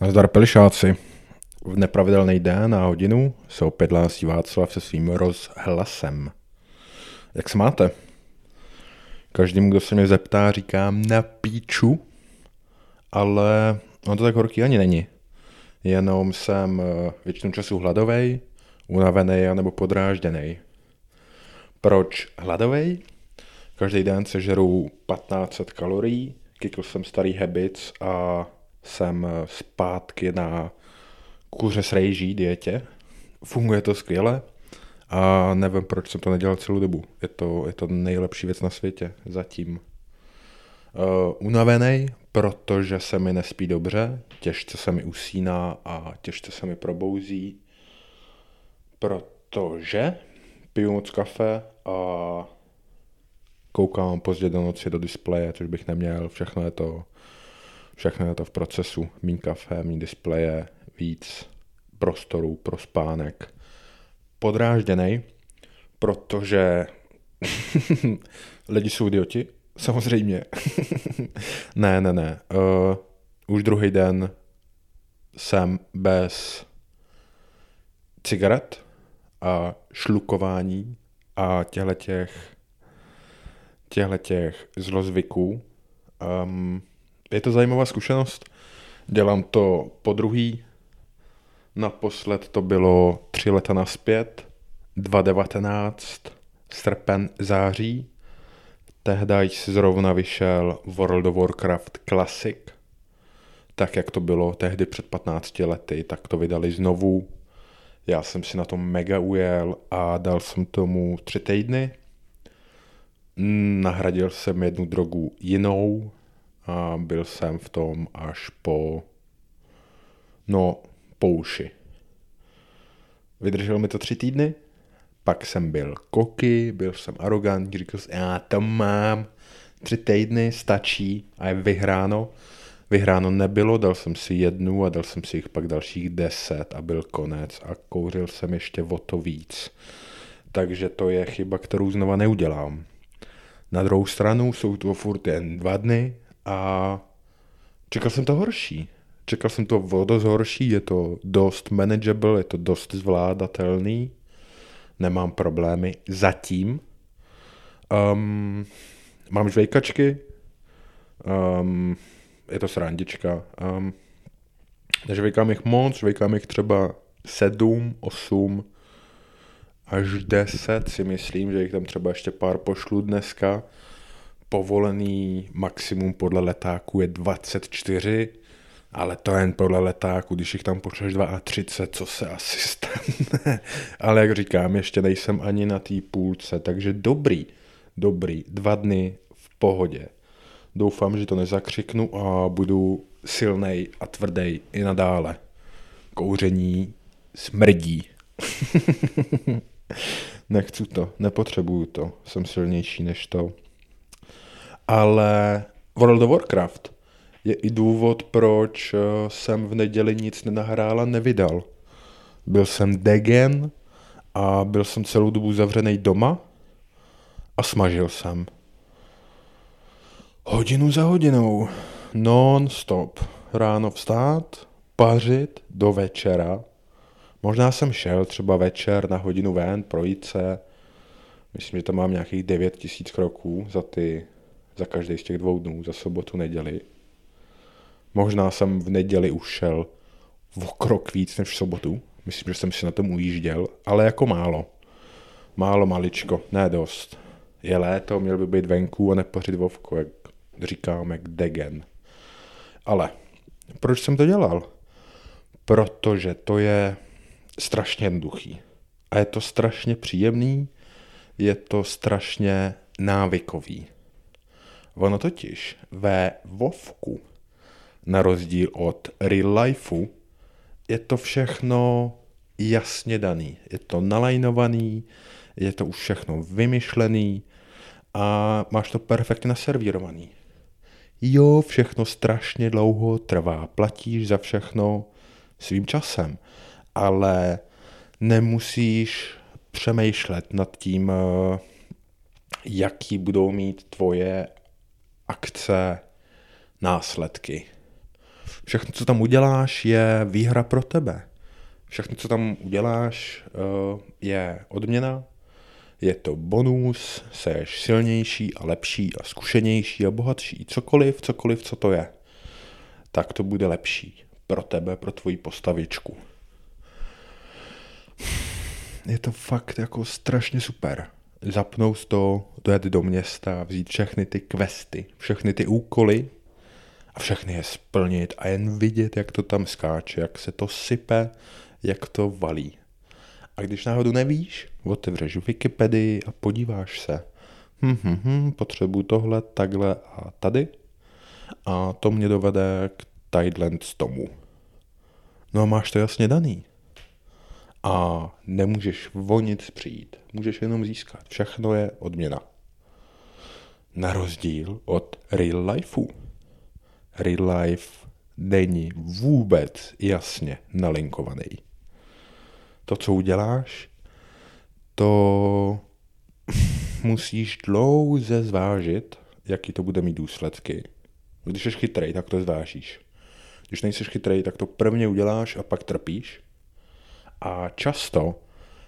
Nazdar pelišáci. V nepravidelný den a hodinu se opět hlásí Václav se svým rozhlasem. Jak se máte? Každému, kdo se mě zeptá, říkám na píču, ale on to tak horký ani není. Jenom jsem eh, většinu času hladovej, unavený nebo podrážděný. Proč hladovej? Každý den se žeru 1500 kalorií, kykl jsem starý habits a jsem zpátky na kuře s rejží dietě. Funguje to skvěle a nevím, proč jsem to nedělal celou dobu. Je to, je to nejlepší věc na světě zatím. Uh, unavený, protože se mi nespí dobře, těžce se mi usíná a těžce se mi probouzí, protože piju moc kafe a koukám pozdě do noci do displeje, což bych neměl, všechno je to Všechno je to v procesu. Mín kafe, mín displeje, víc prostoru pro spánek. Podrážděný, protože lidi jsou idioti, samozřejmě. ne, ne, ne. Uh, už druhý den jsem bez cigaret a šlukování a těchto těch zlozvyků. Um, je to zajímavá zkušenost. Dělám to po druhý. Naposled to bylo tři leta naspět, 2019, srpen, září. Tehdy zrovna vyšel World of Warcraft Classic, tak jak to bylo tehdy před 15 lety, tak to vydali znovu. Já jsem si na tom mega ujel a dal jsem tomu tři týdny. Nahradil jsem jednu drogu jinou, a byl jsem v tom až po, no, po uši. Vydrželo mi to tři týdny, pak jsem byl koky, byl jsem arrogantní, říkal jsem, já to mám, tři týdny stačí a je vyhráno. Vyhráno nebylo, dal jsem si jednu a dal jsem si jich pak dalších deset a byl konec a kouřil jsem ještě o to víc. Takže to je chyba, kterou znova neudělám. Na druhou stranu jsou to furt jen dva dny a čekal jsem to horší. Čekal jsem to o dost horší, je to dost manageable, je to dost zvládatelný, nemám problémy zatím. Um, mám žvejkačky, um, je to srandička. Um, nežvejkám jich moc, žvejkám jich třeba 7, 8 až 10 si myslím, že jich tam třeba ještě pár pošlu dneska povolený maximum podle letáku je 24, ale to jen podle letáku, když jich tam pošleš 32, co se asi stane. ale jak říkám, ještě nejsem ani na té půlce, takže dobrý, dobrý, dva dny v pohodě. Doufám, že to nezakřiknu a budu silnej a tvrdý i nadále. Kouření smrdí. Nechci to, nepotřebuju to, jsem silnější než to. Ale World of Warcraft je i důvod, proč eh, jsem v neděli nic nenahrál a nevydal. Byl jsem degen a byl jsem celou dobu zavřený doma a smažil jsem. Hodinu za hodinou, non-stop. Ráno vstát, pařit do večera. Možná jsem šel třeba večer na hodinu ven, projít se. Myslím, že tam mám nějakých 9 tisíc kroků za ty za každý z těch dvou dnů, za sobotu, neděli. Možná jsem v neděli už šel v krok víc než v sobotu. Myslím, že jsem si na tom ujížděl, ale jako málo. Málo maličko, ne dost. Je léto, měl by být venku a nepořit vovku, jak říkám, jak degen. Ale proč jsem to dělal? Protože to je strašně jednoduchý. A je to strašně příjemný, je to strašně návykový. Ono totiž ve Vovku, na rozdíl od real lifeu, je to všechno jasně daný. Je to nalajnovaný, je to už všechno vymyšlený a máš to perfektně naservírovaný. Jo, všechno strašně dlouho trvá, platíš za všechno svým časem, ale nemusíš přemýšlet nad tím, eh, jaký budou mít tvoje akce, následky. Všechno, co tam uděláš, je výhra pro tebe. Všechno, co tam uděláš, eh, je odměna, je to bonus, seš silnější a lepší a zkušenější a bohatší. Cokoliv, cokoliv, co to je, tak to bude lepší pro tebe, pro tvoji postavičku. Je to fakt jako strašně super. Zapnout to, dojet do města, vzít všechny ty questy, všechny ty úkoly a všechny je splnit a jen vidět, jak to tam skáče, jak se to sype, jak to valí. A když náhodou nevíš, otevřeš Wikipedii a podíváš se. Hm, hm, hm, potřebuji tohle, takhle a tady. A to mě dovede k Tideland tomu. No a máš to jasně daný. A nemůžeš o nic přijít. Můžeš jenom získat. Všechno je odměna. Na rozdíl od real lifeu. Real life není vůbec jasně nalinkovaný. To, co uděláš, to musíš dlouze zvážit, jaký to bude mít důsledky. Když jsi chytrý, tak to zvážíš. Když nejsi chytrý, tak to prvně uděláš a pak trpíš. A často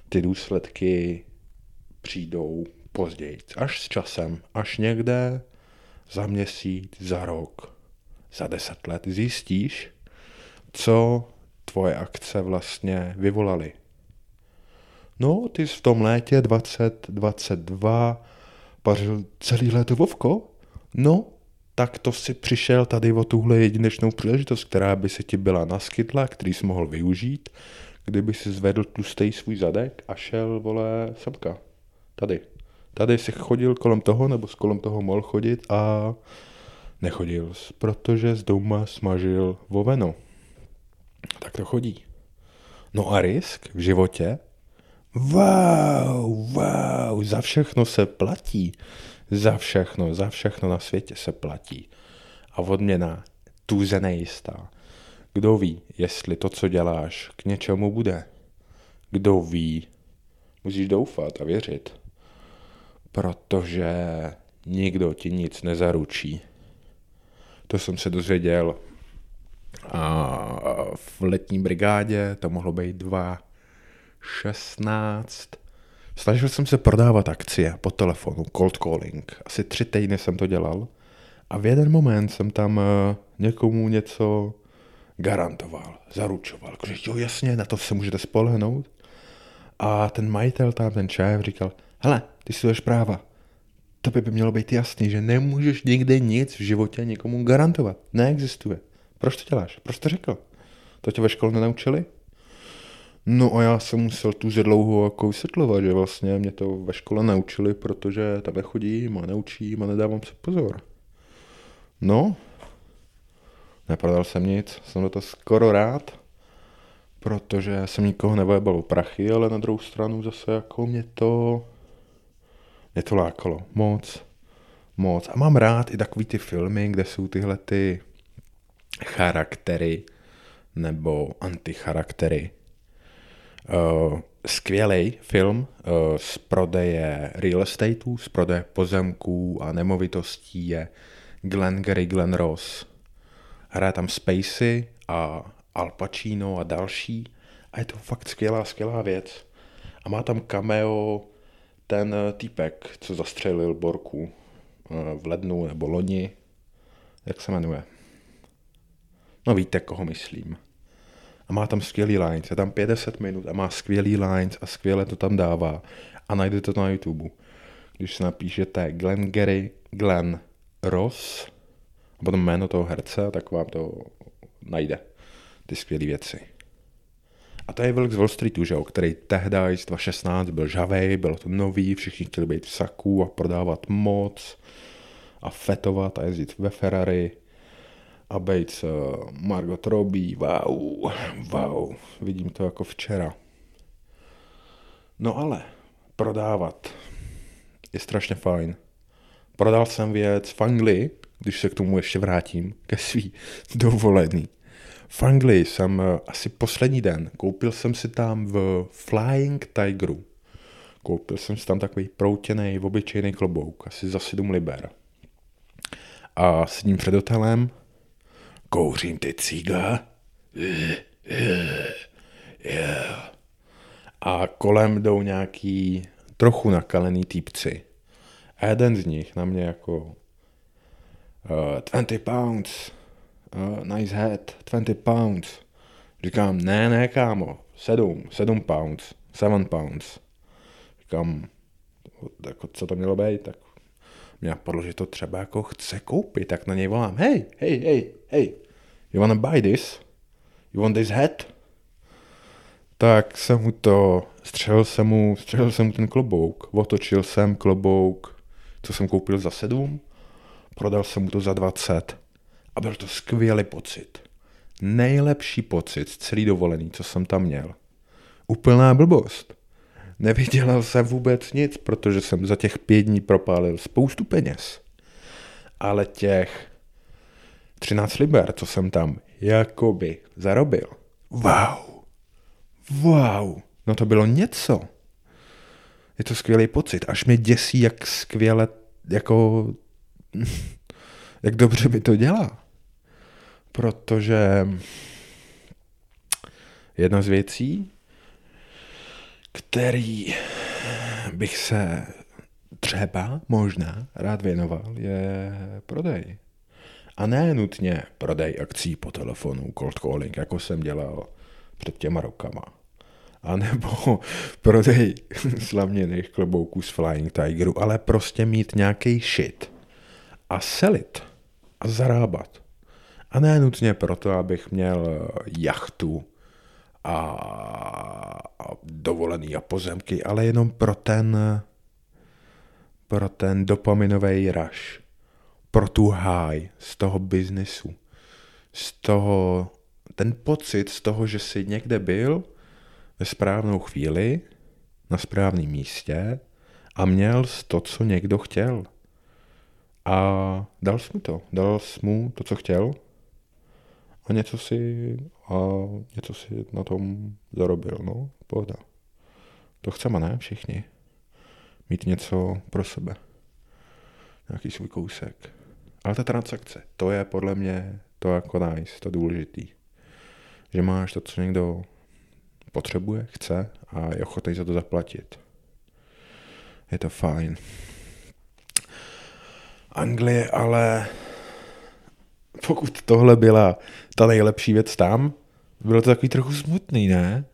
ty důsledky přijdou později, až s časem, až někde za měsíc, za rok, za deset let zjistíš, co tvoje akce vlastně vyvolaly. No, ty jsi v tom létě 2022 pařil celý léto vovko? No, tak to si přišel tady o tuhle jedinečnou příležitost, která by se ti byla naskytla, který jsi mohl využít, kdyby si zvedl tlustý svůj zadek a šel, vole, semka. Tady. Tady si chodil kolem toho, nebo s kolem toho mohl chodit a nechodil, protože z doma smažil voveno. Tak to chodí. No a risk v životě wow, wow, za všechno se platí. Za všechno, za všechno na světě se platí. A odměna tuze nejistá. Kdo ví, jestli to, co děláš, k něčemu bude? Kdo ví? Musíš doufat a věřit. Protože nikdo ti nic nezaručí. To jsem se dozvěděl a v letní brigádě, to mohlo být dva 16. Snažil jsem se prodávat akcie po telefonu, cold calling. Asi tři týdny jsem to dělal. A v jeden moment jsem tam eh, někomu něco garantoval, zaručoval. Když jo, jasně, na to se můžete spolehnout. A ten majitel tam, ten šéf říkal, hele, ty si práva. To by, mělo být jasný, že nemůžeš nikdy nic v životě nikomu garantovat. Neexistuje. Proč to děláš? Proč to řekl? To tě ve škole nenaučili? No a já jsem musel tu dlouho jako vysvětlovat, že vlastně mě to ve škole naučili, protože tam chodím a neučím a nedávám se pozor. No, neprodal jsem nic, jsem na to skoro rád, protože jsem nikoho nevojebal o prachy, ale na druhou stranu zase jako mě to, mě to lákalo moc, moc. A mám rád i takový ty filmy, kde jsou tyhle ty charaktery nebo anticharaktery, Uh, eh, skvělý film uh, z prodeje real estateu, z prodeje pozemků a nemovitostí je Glenn Gary Glenn Ross. Hraje tam Spacey a Al Pacino a další a je to fakt skvělá, skvělá věc. A má tam cameo ten týpek, co zastřelil Borku uh, v lednu nebo loni. Jak se jmenuje? No víte, koho myslím a má tam skvělý lines, je tam 50 minut a má skvělý lines a skvěle to tam dává a najdete to na YouTube. Když si napíšete Glenn Gary, Glenn Ross a potom jméno toho herce, tak vám to najde, ty skvělé věci. A to je Wilk z Wall Streetu, že, který tehdy z 2016 byl žavej, bylo to nový, všichni chtěli být v saku a prodávat moc a fetovat a jezdit ve Ferrari a Bates, uh, Margot Robbie, wow, wow, vidím to jako včera. No ale prodávat je strašně fajn. Prodal jsem věc v Anglii, když se k tomu ještě vrátím, ke svý dovolený. V Anglii jsem uh, asi poslední den, koupil jsem si tam v Flying Tigeru. Koupil jsem si tam takový proutěný, obyčejný klobouk, asi za 7 liber. A sedím před hotelem, kouřím ty cíga. A kolem jdou nějaký trochu nakalený týpci. A jeden z nich na mě jako uh, 20 pounds, uh, nice head, 20 pounds. Říkám, ne, ne, kámo, 7, 7 pounds, 7 pounds. Říkám, jako, co to mělo být, tak mě napadlo, že to třeba jako chce koupit, tak na něj volám, hej, hej, hej, hej, you wanna buy this? You want this hat? Tak jsem mu to, střelil jsem mu, střelil jsem mu ten klobouk, otočil jsem klobouk, co jsem koupil za sedm, prodal jsem mu to za 20 a byl to skvělý pocit. Nejlepší pocit z celý dovolený, co jsem tam měl. Úplná blbost. Nevydělal jsem vůbec nic, protože jsem za těch pět dní propálil spoustu peněz. Ale těch 13 liber, co jsem tam jakoby zarobil. Wow. Wow. No to bylo něco. Je to skvělý pocit. Až mě děsí, jak skvěle, jako, jak dobře by to dělá. Protože jedna z věcí, který bych se třeba možná rád věnoval, je prodej. A ne nutně prodej akcí po telefonu, cold calling, jako jsem dělal před těma rokama. A nebo prodej slavněných klobouků z Flying Tigeru, ale prostě mít nějaký shit a selit a zarábat. A ne nutně proto, abych měl jachtu a, dovolený a pozemky, ale jenom pro ten pro ten dopaminový rush pro tu high z toho biznesu, z toho, ten pocit z toho, že jsi někde byl ve správnou chvíli, na správném místě a měl to, co někdo chtěl. A dal jsi mu to, dal jsi mu to, co chtěl a něco si, a něco si na tom zarobil, no, pohoda. To chceme, ne, všichni. Mít něco pro sebe. Nějaký svůj kousek. Ale ta transakce, to je podle mě to jako nice, to důležitý. Že máš to, co někdo potřebuje, chce a je ochotný za to zaplatit. Je to fajn. Anglie, ale pokud tohle byla ta nejlepší věc tam, bylo to takový trochu smutný, ne?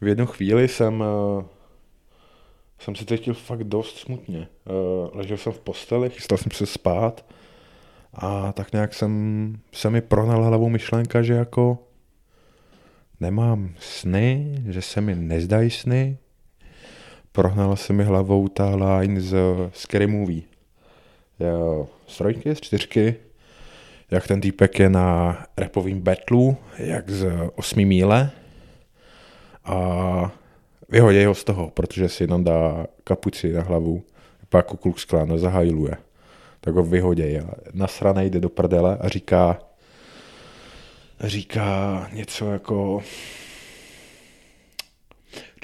V jednu chvíli jsem uh, jsem se cítil fakt dost smutně. Uh, ležel jsem v posteli, chystal jsem se spát a tak nějak jsem, se mi pronala hlavou myšlenka, že jako nemám sny, že se mi nezdají sny. Prohnala se mi hlavou ta line z Scary Movie. Z trojky, z čtyřky, jak ten týpek je na repovým betlu, jak z osmi míle a vyhodí ho z toho, protože si jenom dá kapuci na hlavu, pak Klux Klan zahajluje. Tak ho vyhodí a nasranej jde do prdele a říká, říká něco jako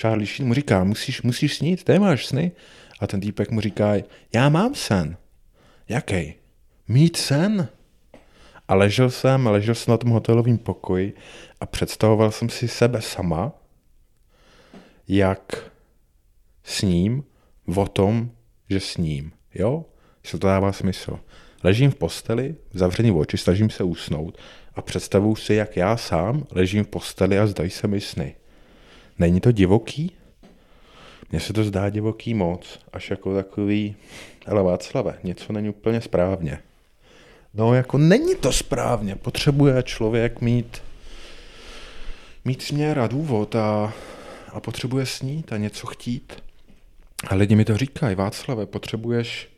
Charlie Sheen mu říká, musíš, musíš snít, ty máš sny. A ten týpek mu říká, já mám sen. Jaký? Mít sen? A ležel jsem, ležel jsem na tom hotelovém pokoji a představoval jsem si sebe sama, jak sním o tom, že sním. Jo? Jestli to dává smysl. Ležím v posteli, zavřený oči, snažím se usnout a představuju si, jak já sám ležím v posteli a zdají se mi sny. Není to divoký? Mně se to zdá divoký moc, až jako takový, ale Václave, něco není úplně správně. No jako není to správně, potřebuje člověk mít, mít směr a důvod a a potřebuje snít a něco chtít. A lidi mi to říkají, Václave, potřebuješ,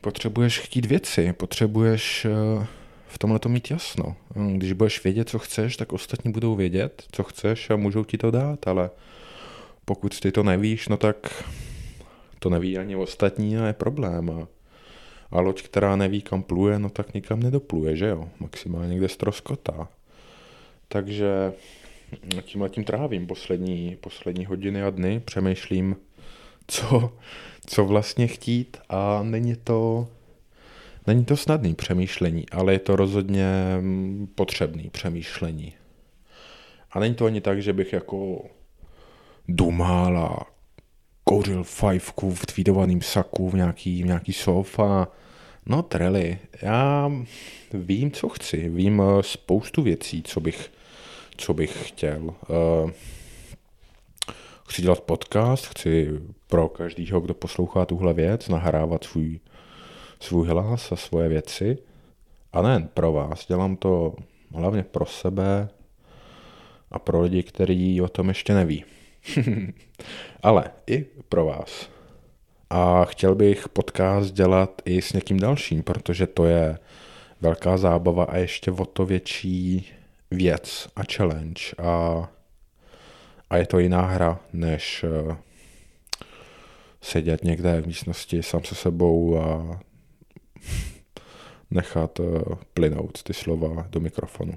potřebuješ chtít věci, potřebuješ eh, v tomhle to mít jasno. Když budeš vědět, co chceš, tak ostatní budou vědět, co chceš a můžou ti to dát, ale pokud ty to nevíš, no tak to neví ani ostatní a je problém. A, loď, která neví, kam pluje, no tak nikam nedopluje, že jo? Maximálně někde stroskotá. Takže tím tím trávím poslední, poslední hodiny a dny, přemýšlím, co, co vlastně chtít a není to, Není to snadný přemýšlení, ale je to rozhodně potřebný přemýšlení. A není to ani tak, že bych jako dumal a kouřil fajfku v tweetovaném saku v nějaký, v nějaký sofa. No trely, já vím, co chci, vím eh, spoustu věcí, co bych, co bych chtěl. Uh, chci dělat podcast, chci pro každýho, kdo poslouchá tuhle věc, nahrávat svůj, svůj hlas a svoje věci. A nejen pro vás, dělám to hlavně pro sebe a pro lidi, kteří o tom ještě neví. Ale i pro vás. A chtěl bych podcast dělat i s někým dalším, protože to je velká zábava a ještě o to větší věc a challenge. A, a je to jiná hra, než uh, sedět někde v místnosti sám se sebou a nechat uh, plynout ty slova do mikrofonu.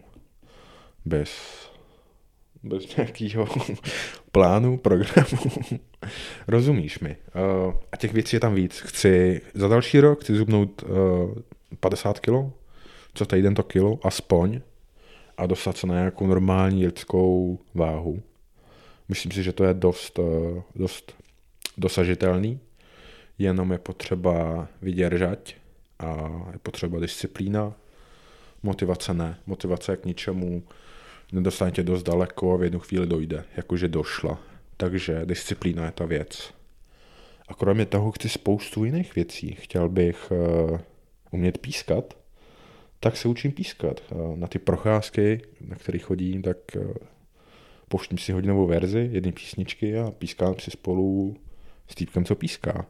Bez bez nějakého plánu, programu. Rozumíš mi. Uh, a těch věcí je tam víc. Chci za další rok chci zubnout uh, 50 kilo, co týden to kilo, aspoň, a dostat se na nějakou normální lidskou váhu. Myslím si, že to je dost, uh, dost dosažitelný, jenom je potřeba vydržet a je potřeba disciplína. Motivace ne. Motivace je k ničemu nedostanete dost daleko a v jednu chvíli dojde, jakože došla. Takže disciplína je ta věc. A kromě toho chci spoustu jiných věcí. Chtěl bych uh, umět pískat, tak se učím pískat. Uh, na ty procházky, na které chodím, tak uh, pouštím si hodinovou verzi, jedné písničky a pískám si spolu s týpkem, co píská.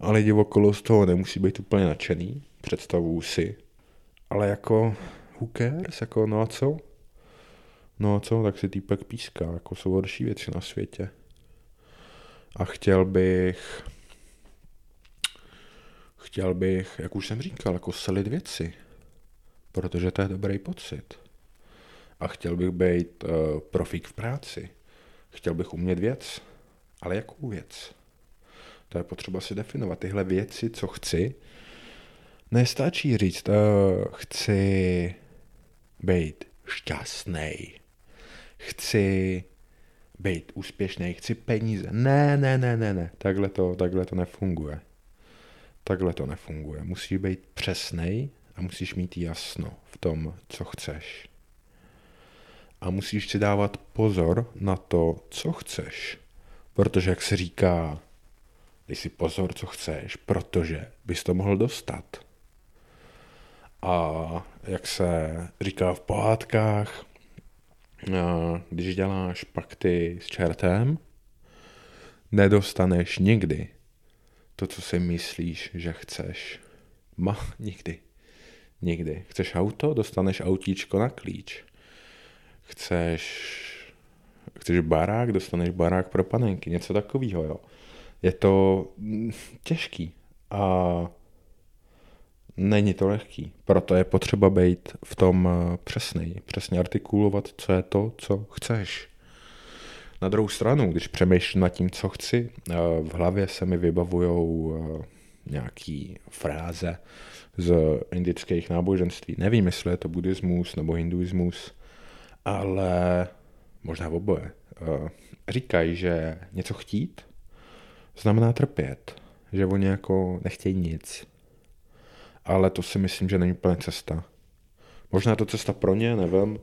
A lidi okolo z toho nemusí být úplně nadšený, představuju si. Ale jako, who cares, jako no a co? No a co, tak si týpek píská, jako jsou horší věci na světě. A chtěl bych, chtěl bych, jak už jsem říkal, jako selit věci, protože to je dobrý pocit. A chtěl bych být uh, profík v práci. Chtěl bych umět věc, ale jakou věc? To je potřeba si definovat. Tyhle věci, co chci, nestačí říct, uh, chci být šťastný chci být úspěšný, chci peníze. Ne, ne, ne, ne, ne. Takhle to, takhle to nefunguje. Takhle to nefunguje. Musíš být přesný a musíš mít jasno v tom, co chceš. A musíš si dávat pozor na to, co chceš. Protože, jak se říká, dej si pozor, co chceš, protože bys to mohl dostat. A jak se říká v pohádkách, když děláš pakty s čertem, nedostaneš nikdy to, co si myslíš, že chceš. Ma, nikdy. Nikdy. Chceš auto, dostaneš autíčko na klíč. Chceš, chceš barák, dostaneš barák pro panenky. Něco takového, jo. Je to mm, těžký. A Není to lehký, proto je potřeba být v tom eh, přesný, přesně artikulovat, co je to, co chceš. Na druhou stranu, když přemýšlím nad tím, co chci, eh, v hlavě se mi vybavují eh, nějaký fráze z indických náboženství. Nevím, jestli je to buddhismus nebo hinduismus, ale možná oboje. Říkají, že něco chtít znamená trpět, že oni jako nechtějí nic, ale to si myslím, že není úplně cesta. Možná je to cesta pro ně, nevím,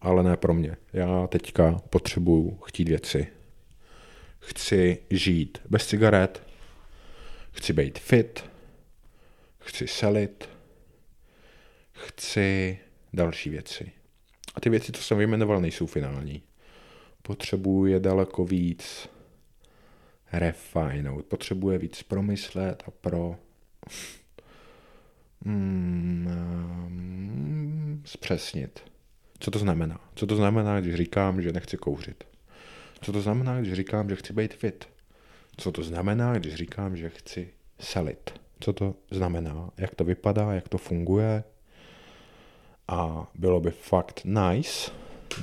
ale ne pro mě. Já teďka potřebuju chtít věci. Chci žít bez cigaret, chci být fit, chci selit, chci další věci. A ty věci, co jsem vyjmenoval, nejsou finální. Potřebuji je daleko víc refinout, potřebuje víc promyslet a pro mm, zpřesnit. Co to znamená? Co to znamená, když říkám, že nechci kouřit? Co to znamená, když říkám, že chci být fit? Co to znamená, když říkám, že chci selit? Co to znamená? Jak to vypadá? Jak to funguje? A bylo by fakt nice,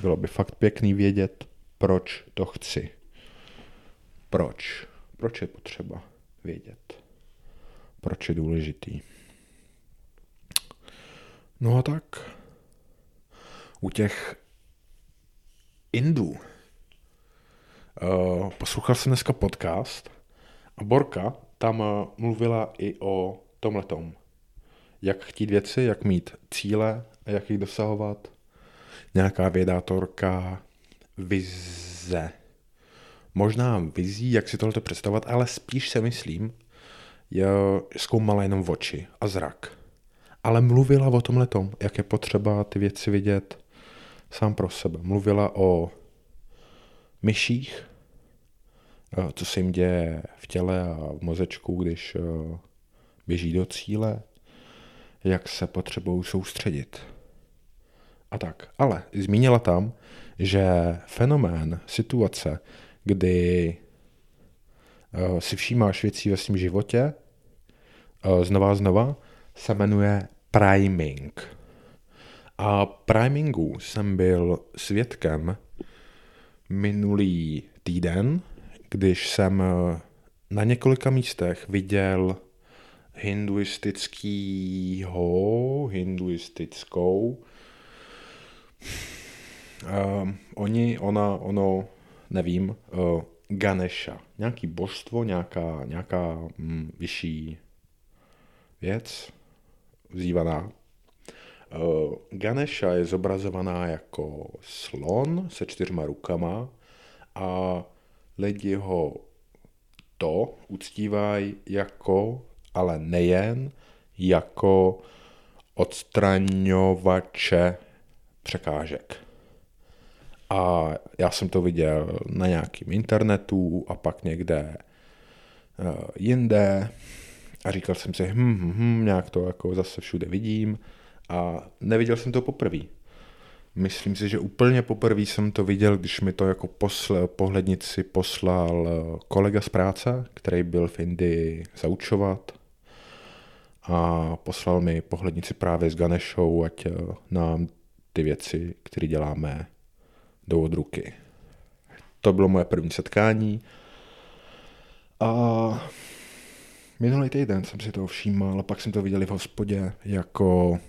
bylo by fakt pěkný vědět, proč to chci. Proč? Proč je potřeba vědět? Proč je důležitý? No a tak. U těch Indů. Uh, poslouchal jsem dneska podcast a Borka tam uh, mluvila i o tomhletom. Jak chtít věci, jak mít cíle a jak jich dosahovat. Nějaká vědátorka, vize. Možná vizí, jak si tohle představovat, ale spíš se myslím, je, zkoumala jenom oči a zrak. Ale mluvila o tom, jak je potřeba ty věci vidět sám pro sebe. Mluvila o myších, eh, co se jim děje v těle a v mozečku, když eh, běží do cíle, jak se potřebují soustředit. A tak. Ale zmínila tam, že fenomén, situace, kdy uh, si všímáš věcí ve svém životě, znova a znova, se jmenuje priming. A primingu jsem byl svědkem minulý týden, když jsem uh, na několika místech viděl hinduistickýho, hinduistickou. Uh, oni, ona, ono, nevím, uh, Ganesha. Nějaký božstvo, nějaká, nějaká mm, vyšší věc, vzývaná. Uh, Ganesha je zobrazovaná jako slon se čtyřma rukama a lidi ho to uctívají jako, ale nejen, jako odstraňovače překážek. A já jsem to viděl na nějakém internetu a pak někde uh, jinde a říkal jsem si, hm, hm, hm, nějak to jako zase všude vidím a neviděl jsem to poprvé. Myslím si, že úplně poprvé jsem to viděl, když mi to jako posle, pohlednici poslal eh, kolega z práce, který byl v Indii zaučovat a poslal mi pohlednici právě s Ganeshou, ať eh, nám ty věci, které děláme, jdou od ruky. To bylo moje první setkání. A minulý týden jsem si to všímal, pak jsem to viděl v hospodě jako,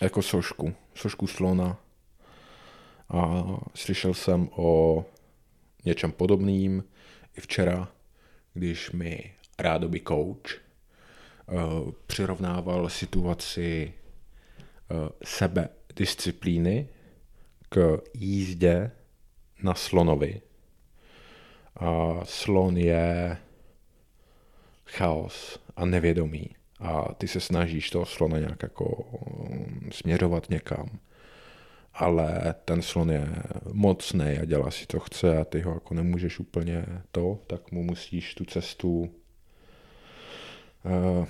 jako sošku, sošku slona. A slyšel jsem o něčem podobným i včera, když mi rádoby coach uh, přirovnával situaci uh, sebe disciplíny k jízdě na slonovi. A slon je chaos a nevědomí. A ty se snažíš toho slona nějak jako mm, směřovat někam. Ale ten slon je mocný a dělá si, co chce a ty ho jako nemůžeš úplně to, tak mu musíš tu cestu uh,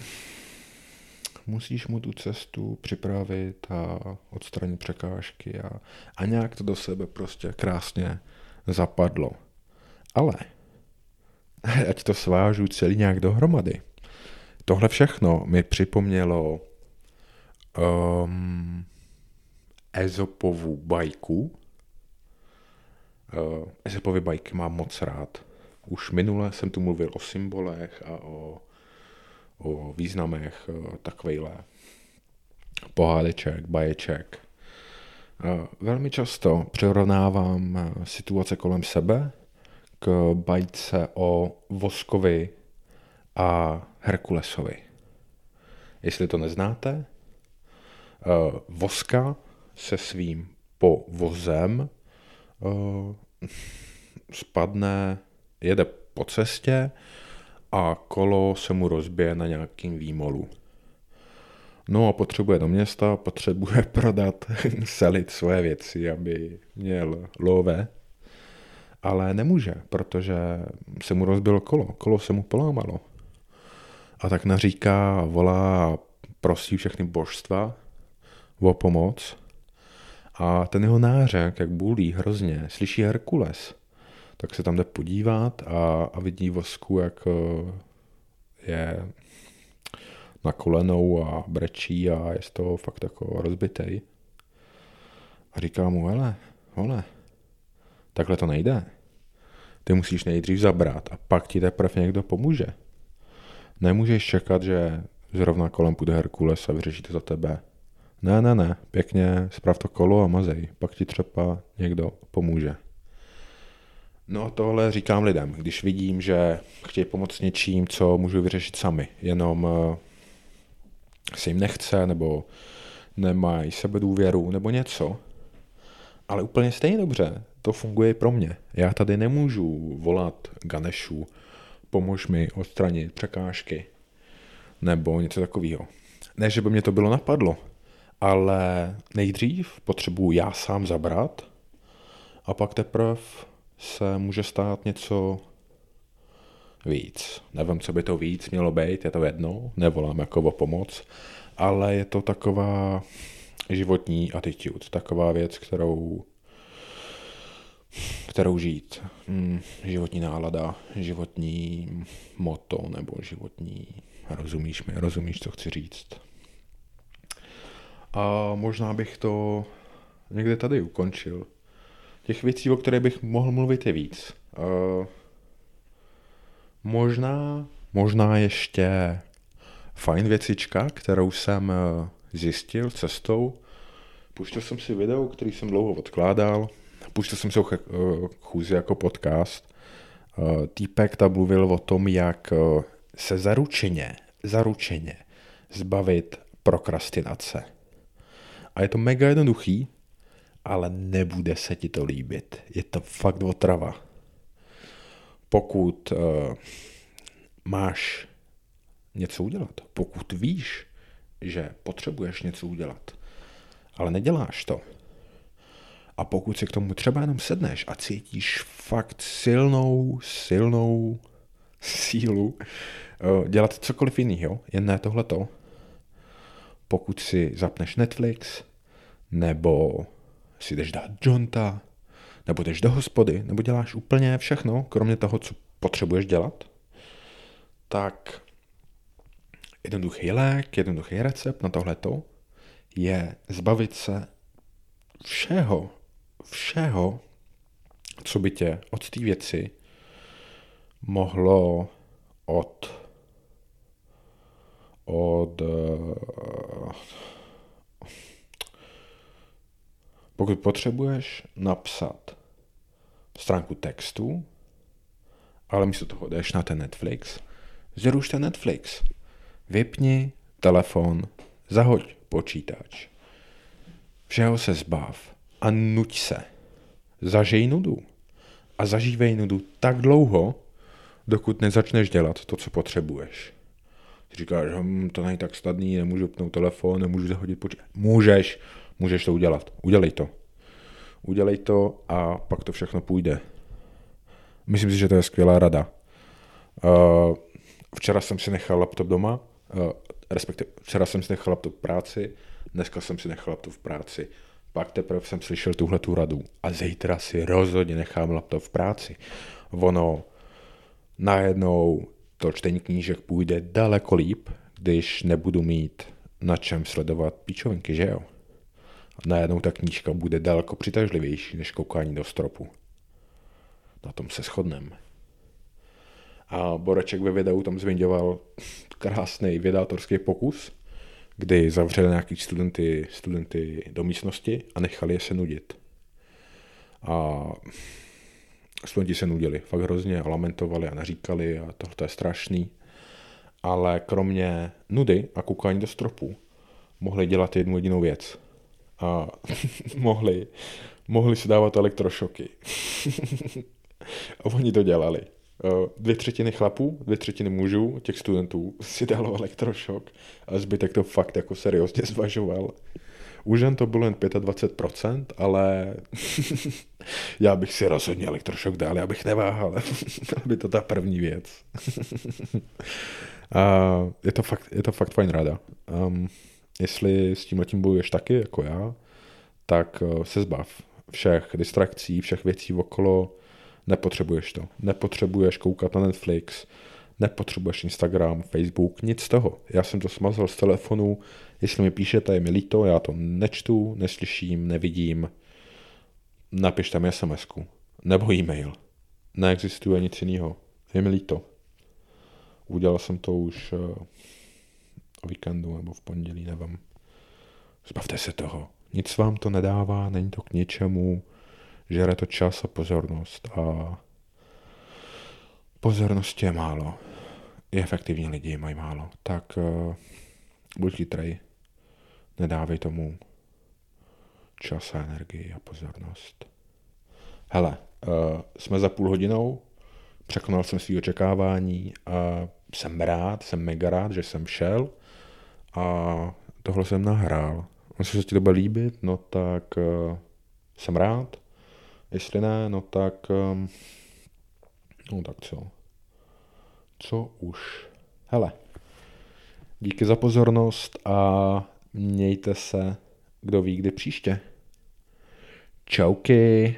musíš mu tu cestu připravit a odstranit překážky a, a nějak to do sebe prostě krásně zapadlo. Ale, ať to svážu celý nějak dohromady, tohle všechno mi připomnělo um, Ezopovu bajku. Uh, Ezopovy bajky mám moc rád. Už minule jsem tu mluvil o symbolech a o o významech eh, takovejhle pohádeček, baječek. Eh, velmi často přirovnávám situace kolem sebe k bajce o Voskovi a Herkulesovi. Jestli to neznáte, Voska se svým povozem spadne, jede po cestě a kolo se mu rozbije na nějakým výmolu. No a potřebuje do města, potřebuje prodat, selit svoje věci, aby měl lové. Ale nemůže, protože se mu rozbilo kolo, kolo se mu polámalo. A tak naříká, volá prosí všechny božstva o pomoc. A ten jeho nářek, jak bulí hrozně, slyší Herkules tak se tam jde podívat a, a vidí vosku, jak eh, je na kolenou a brečí a je z toho fakt jako rozbitej. A říká mu, hele, hole, takhle to nejde. Ty musíš nejdřív zabrat a pak ti teprve někdo pomůže. Nemůžeš čekat, že zrovna kolem půjde Herkules a vyřeší to za tebe. Ne, ne, ne, pěkně sprav to kolo a mazej, pak ti třeba někdo pomůže. No tohle říkám lidem, když vidím, že chtějí pomoct něčím, co můžu vyřešit sami, jenom uh, se jim nechce, nebo nemají sebedůvěru, nebo něco. Ale úplně stejně dobře to funguje pro mě. Já tady nemůžu volat Ganešu, pomož mi odstranit překážky, nebo něco takového. Ne, že by mě to bylo napadlo, ale nejdřív potřebuji já sám zabrat a pak teprve se může stát něco víc. Nevím, co by to víc mělo být, je to jedno, nevolám jako o pomoc, ale je to taková životní attitude, taková věc, kterou kterou žít. Hmm, životní nálada, životní moto nebo životní... Rozumíš mi, rozumíš, co chci říct. A možná bych to někde tady ukončil. Těch věcí, o které bych mohl mluvit, je víc. Možná, možná ještě fajn věcička, kterou jsem eh, zjistil cestou. Pustil jsem si video, který jsem dlouho odkládal. Pustil jsem si eh, chůzi jako podcast. Týpek tam mluvil o tom, jak se zaručeně, zaručeně zbavit prokrastinace. A je to mega jednoduchý, ale nebude se ti to líbit. Je to fakt otrava. Pokud uh, máš něco udělat, pokud víš, že potřebuješ něco udělat, ale neděláš to, a pokud si k tomu třeba jenom sedneš a cítíš fakt silnou, silnou sílu uh, dělat cokoliv jiného, jen ne tohleto, pokud si zapneš Netflix, nebo si jdeš dát jonta, nebo jdeš do hospody, nebo děláš úplně všechno, kromě toho, co potřebuješ dělat, tak jednoduchý lék, jednoduchý recept na tohleto je zbavit se všeho, všeho, co by tě od té věci mohlo od od pokud potřebuješ napsat stránku textu, ale místo toho jdeš na ten Netflix, zruš ten Netflix. Vypni telefon, zahoď počítač. Všeho se zbav a nuť se. Zažij nudu. A zažívej nudu tak dlouho, dokud nezačneš dělat to, co potřebuješ. Ty říkáš, hm, to není tak snadný, nemůžu pnout telefon, nemůžu zahodit počítač. Můžeš, můžeš to udělat. Udělej to. Udělej to a pak to všechno půjde. Myslím si, že to je skvělá rada. Uh, včera jsem si nechal laptop doma, uh, respektive včera jsem si nechal laptop v práci, dneska jsem si nechal laptop v práci. Pak teprve jsem slyšel tuhle tu radu. A zítra si rozhodně nechám laptop v práci. Ono najednou to čtení knížek půjde daleko líp, když nebudu mít na čem sledovat píčovinky, že jo? Najednou ta knížka bude daleko přitažlivější než koukání do stropu. Na tom se shodneme. A Boreček ve videu tam zmiňoval krásný vědátorský pokus, kdy zavřeli nějaký studenty, studenty do místnosti a nechali je se nudit. A studenti se nudili, fakt hrozně a lamentovali a naříkali a tohle je strašný. Ale kromě nudy a koukání do stropu mohli dělat jednu jedinou věc. A mohli, mohli si dávat elektrošoky. a oni to dělali. Dvě třetiny chlapů, dvě třetiny mužů, těch studentů, si dalo elektrošok a zbytek to fakt jako seriózně zvažoval. U žen to bylo jen 25%, ale já bych si rozhodně elektrošok dal, já bych neváhal. Byla by to ta první věc. a je to fakt, je to fakt fajn rada. Um, jestli s tím letím bojuješ taky, jako já, tak uh, se zbav všech distrakcí, všech věcí okolo, nepotřebuješ to. Nepotřebuješ koukat na Netflix, nepotřebuješ Instagram, Facebook, nic z toho. Já jsem to smazal z telefonu, jestli mi píšete, je mi líto, já to nečtu, neslyším, nevidím, napište mi sms nebo e-mail. Neexistuje nic jiného. Je mi líto. Udělal jsem to už eh, o víkendu nebo v pondělí, nevím. Zbavte se toho. Nic vám to nedává, není to k ničemu, žere to čas a pozornost a pozornosti je málo. I efektivní lidi mají málo. Tak uh, buď chytrej, nedávej tomu čas a energii a pozornost. Hele, uh, jsme za půl hodinou, překonal jsem svý očekávání a jsem rád, jsem mega rád, že jsem šel a tohle jsem nahrál. Jestli se ti to bude líbit, no tak uh, jsem rád. Jestli ne, no tak um, no tak co? Co už? Hele, díky za pozornost a mějte se, kdo ví, kdy příště. Čauky.